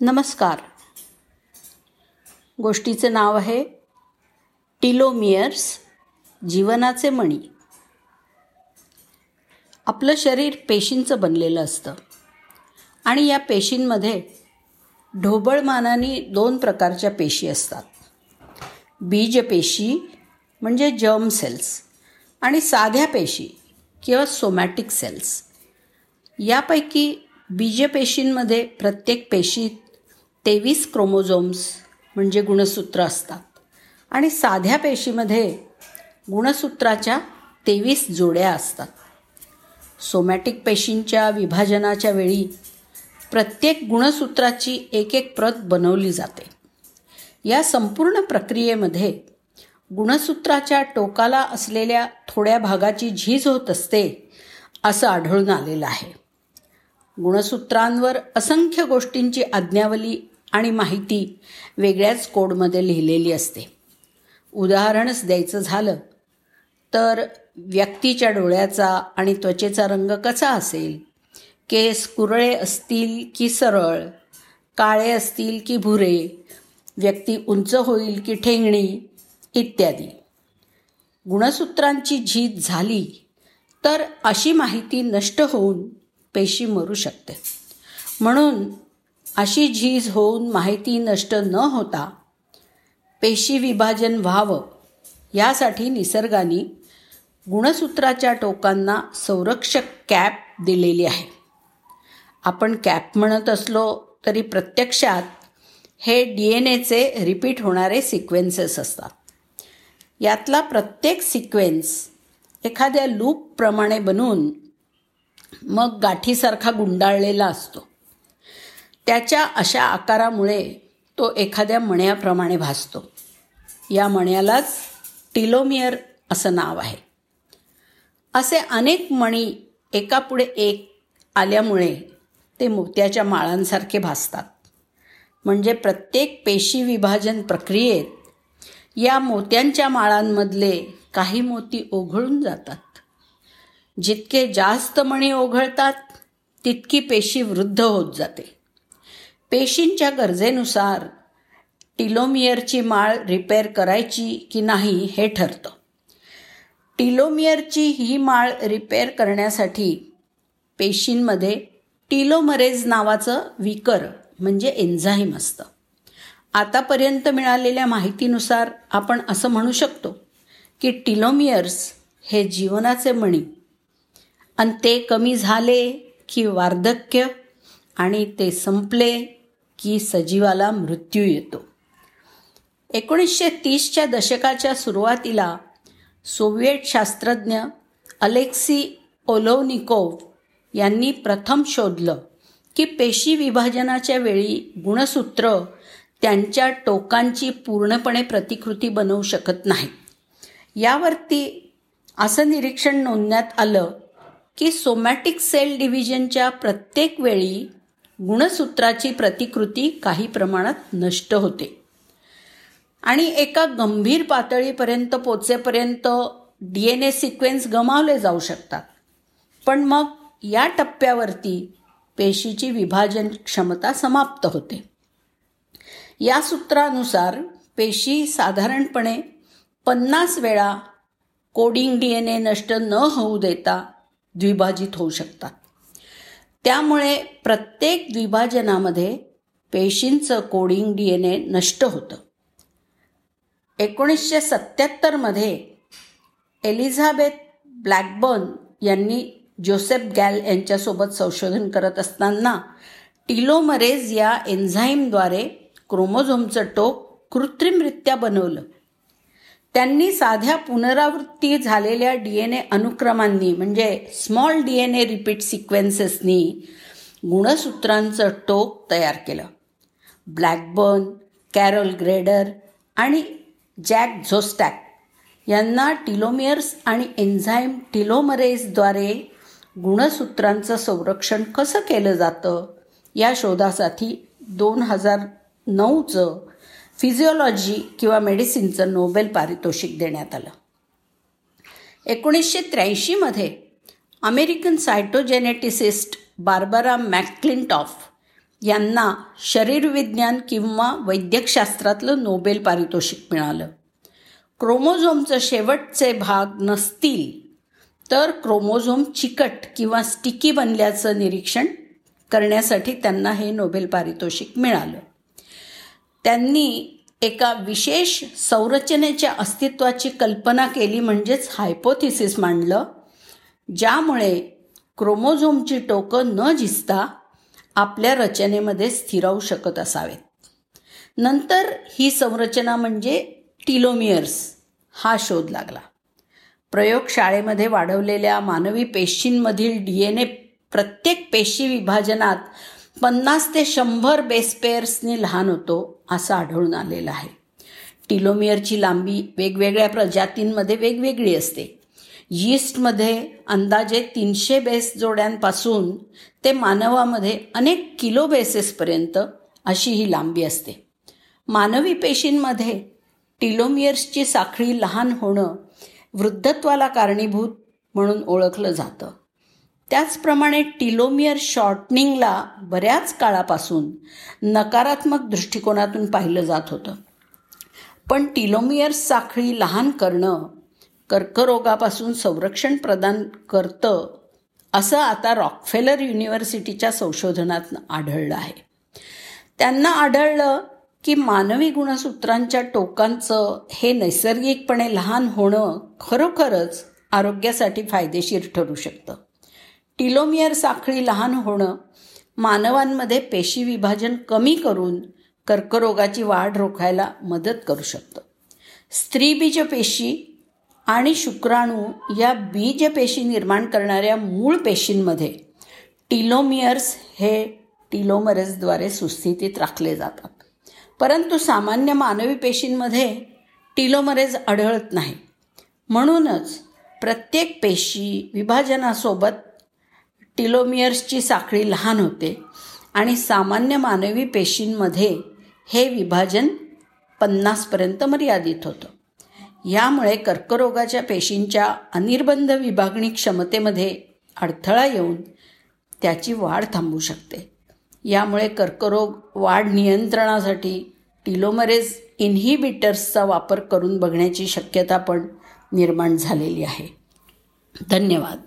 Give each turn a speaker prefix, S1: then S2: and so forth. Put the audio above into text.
S1: नमस्कार. गोष्टीचं नाव आहे टिलोमियर्स जीवनाचे मणी. आपलं शरीर पेशींचं बनलेलं असतं. आणि या पेशींमध्ये ढोबळमानाने दोन प्रकारच्या पेशी असतात. बीजपेशी म्हणजे जर्म सेल्स आणि साध्या पेशी किंवा सोमॅटिक सेल्स यापैकी बीजपेशींमध्ये प्रत्येक पेशीत तेवीस क्रोमोझोम्स म्हणजे गुणसूत्र असतात. आणि साध्या पेशीमध्ये गुणसूत्राच्या तेवीस जोड्या असतात. सोमॅटिक पेशींच्या विभाजनाच्या वेळी प्रत्येक गुणसूत्राची एक एक प्रत बनवली जाते. या संपूर्ण प्रक्रियेमध्ये गुणसूत्राच्या टोकाला असलेल्या थोड्या भागाची झीज होत असते असं आढळून आलेलं आहे. गुणसूत्रांवर असंख्य गोष्टींची आज्ञावली आणि माहिती वेगळ्याच कोडमध्ये लिहिलेली असते. उदाहरणच द्यायचं झालं तर व्यक्तीच्या डोळ्याचा आणि त्वचेचा रंग कसा असेल? केस कुरळे असतील की सरळ? काळे असतील की भुरे? व्यक्ती उंच होईल की ठेंगणी? इत्यादी. गुणसूत्रांची झीज झाली तर अशी माहिती नष्ट होऊन पेशी मरू शकते. म्हणून अशी झीज होऊन माहिती नष्ट न होता पेशी विभाजन व्हावं यासाठी निसर्गाने गुणसूत्राच्या टोकांना संरक्षक कॅप दिलेली आहे. आपण कॅप म्हणत असलो तरी प्रत्यक्षात हे डी एन एचे रिपीट होणारे सिक्वेन्सेस असतात. यातला प्रत्येक सिक्वेन्स एखाद्या लूपप्रमाणे बनून मग गाठीसारखा गुंडाळलेला असतो. त्याच्या अशा आकारामुळे तो एखाद्या मण्याप्रमाणे भासतो. या मण्यालाच टिलोमियर असं नाव आहे. असे अनेक मणी एकापुढे एक आल्यामुळे ते मोत्याच्या माळांसारखे भासतात. म्हणजे प्रत्येक पेशी विभाजन प्रक्रियेत या मोत्यांच्या माळांमधले काही मोती ओघळून जातात. जितके जास्त मणी ओघळतात तितकी पेशी वृद्ध होत जाते. पेशींच्या गरजेनुसार टिलोमियरची माळ रिपेअर करायची की नाही हे ठरतं. टिलोमियरची ही माळ रिपेअर करण्यासाठी पेशींमध्ये टिलोमरेज नावाचं विकर म्हणजे एन्झाईम असतं. आतापर्यंत मिळालेल्या माहितीनुसार आपण असं म्हणू शकतो की टिलोमियर्स हे जीवनाचे मणी. आणि ते कमी झाले की वार्धक्य आणि ते संपले की सजीवाला मृत्यू येतो. एकोणीसशे तीसच्या दशकाच्या सुरुवातीला सोव्हिएट शास्त्रज्ञ अलेक्सी ओलोनिकोव यांनी प्रथम शोधलं की पेशी विभाजनाच्या वेळी गुणसूत्र त्यांच्या टोकांची पूर्णपणे प्रतिकृती बनवू शकत नाही. यावरती असं निरीक्षण नोंदण्यात आलं की सोमॅटिक सेल डिव्हिजनच्या प्रत्येक वेळी गुणसूत्राची प्रतिकृती काही प्रमाणात नष्ट होते. आणि एका गंभीर पातळीपर्यंत पोचेपर्यंत डी एन ए सिक्वेन्स गमावले जाऊ शकतात. पण मग या टप्प्यावरती पेशीची विभाजन क्षमता समाप्त होते. या सूत्रानुसार पेशी साधारणपणे पन्नास वेळा कोडिंग डी एन ए नष्ट न होऊ देता द्विभाजित होऊ शकतात. त्यामुळे प्रत्येक द्विभाजनामध्ये पेशींचं कोडिंग डी एन ए नष्ट होतं. एकोणीसशे सत्याहत्तरमध्ये एलिझाबेथ ब्लॅकबर्न यांनी जोसेफ गॅल यांच्यासोबत संशोधन करत असताना टिलोमरेज या एन्झाईमद्वारे क्रोमोझोमचं टोक कृत्रिमरित्या बनवलं. त्यांनी साध्या पुनरावृत्ती झालेल्या डी एन ए अनुक्रमांनी म्हणजे small D N A repeat सिक्वेन्सेसनी गुणसूत्रांचं टोक तयार केलं. ब्लॅकबर्न कॅरोल ग्रेडर आणि जॅक झोस्टॅक यांना टिलोमियर्स आणि एन्झाईम टिलोमरेजद्वारे गुणसूत्रांचं संरक्षण कसं केलं जातं या शोधासाठी दोन हजार नऊचं फिजिओलॉजी किंवा मेडिसिनचं नोबेल पारितोषिक देण्यात आलं. एकोणीसशे त्र्याऐंशीमध्ये अमेरिकन सायटोजेनेटिसिस्ट बार्बरा मॅकक्लिंटॉफ यांना शरीरविज्ञान किंवा वैद्यकशास्त्रातलं नोबेल पारितोषिक मिळालं. क्रोमोझोमचं शेवटचे भाग नसतील तर क्रोमोझोम चिकट किंवा स्टिकी बनल्याचं निरीक्षण करण्यासाठी त्यांना हे नोबेल पारितोषिक मिळालं. त्यांनी एका विशेष संरचनेच्या अस्तित्वाची कल्पना केली म्हणजेच हायपोथिसिस मांडलं ज्यामुळे क्रोमोझोमची टोकं न झिजता आपल्या रचनेमध्ये स्थिरावू शकत असावेत. नंतर ही संरचना म्हणजे टिलोमियर्स हा शोध लागला. प्रयोगशाळेमध्ये वाढवलेल्या मानवी पेशींमधील डी एन ए प्रत्येक पेशी विभाजनात पन्नास ते शंभर बेसपेअर्सनी लहान होतो असं आढळून आलेलं आहे. टिलोमियरची लांबी वेगवेगळ्या प्रजातींमध्ये वेगवेगळी असते. यीस्टमध्ये अंदाजे तीनशे बेस जोड्यांपासून ते मानवामध्ये अनेक किलो बेसेसपर्यंत अशी ही लांबी असते. मानवी पेशींमध्ये टिलोमियर्सची साखळी लहान होणं वृद्धत्वाला कारणीभूत म्हणून ओळखलं जातं. त्याचप्रमाणे टिलोमियर शॉर्टनिंगला बऱ्याच काळापासून नकारात्मक दृष्टिकोनातून पाहिलं जात होतं. पण टिलोमियर साखळी लहान करणं कर्करोगापासून संरक्षण प्रदान करतं असं आता रॉकफेलर युनिव्हर्सिटीच्या संशोधनात आढळलं आहे. त्यांना आढळलं की मानवी गुणसूत्रांच्या टोकांचं हे नैसर्गिकपणे लहान होणं खरोखरच आरोग्यासाठी फायदेशीर ठरू शकतं. टिलोमियर साखळी लहान होणं मानवांमध्ये पेशी विभाजन कमी करून कर्करोगाची वाढ रोखायला मदत करू शकतं. स्त्रीबीज पेशी आणि शुक्राणू या बीज पेशी निर्माण करणाऱ्या मूळ पेशींमध्ये टिलोमियर्स हे टिलोमरसद्वारे सुस्थितीत राखले जातात. परंतु सामान्य मानवी पेशींमध्ये टिलोमरेज आढळत नाही. म्हणूनच प्रत्येक पेशी विभाजनासोबत टिलोमियर्सची साखळी लहान होते आणि सामान्य मानवी पेशींमध्ये हे विभाजन पन्नासपर्यंत मर्यादित होतं. यामुळे कर्करोगाच्या पेशींच्या अनिर्बंध विभागणी क्षमतेमध्ये अडथळा येऊन त्याची वाढ थांबू शकते. यामुळे कर्करोग वाढ नियंत्रणासाठी टिलोमरेज इन्हिबिटर्सचा वापर करून बघण्याची शक्यता पण निर्माण झालेली आहे. धन्यवाद.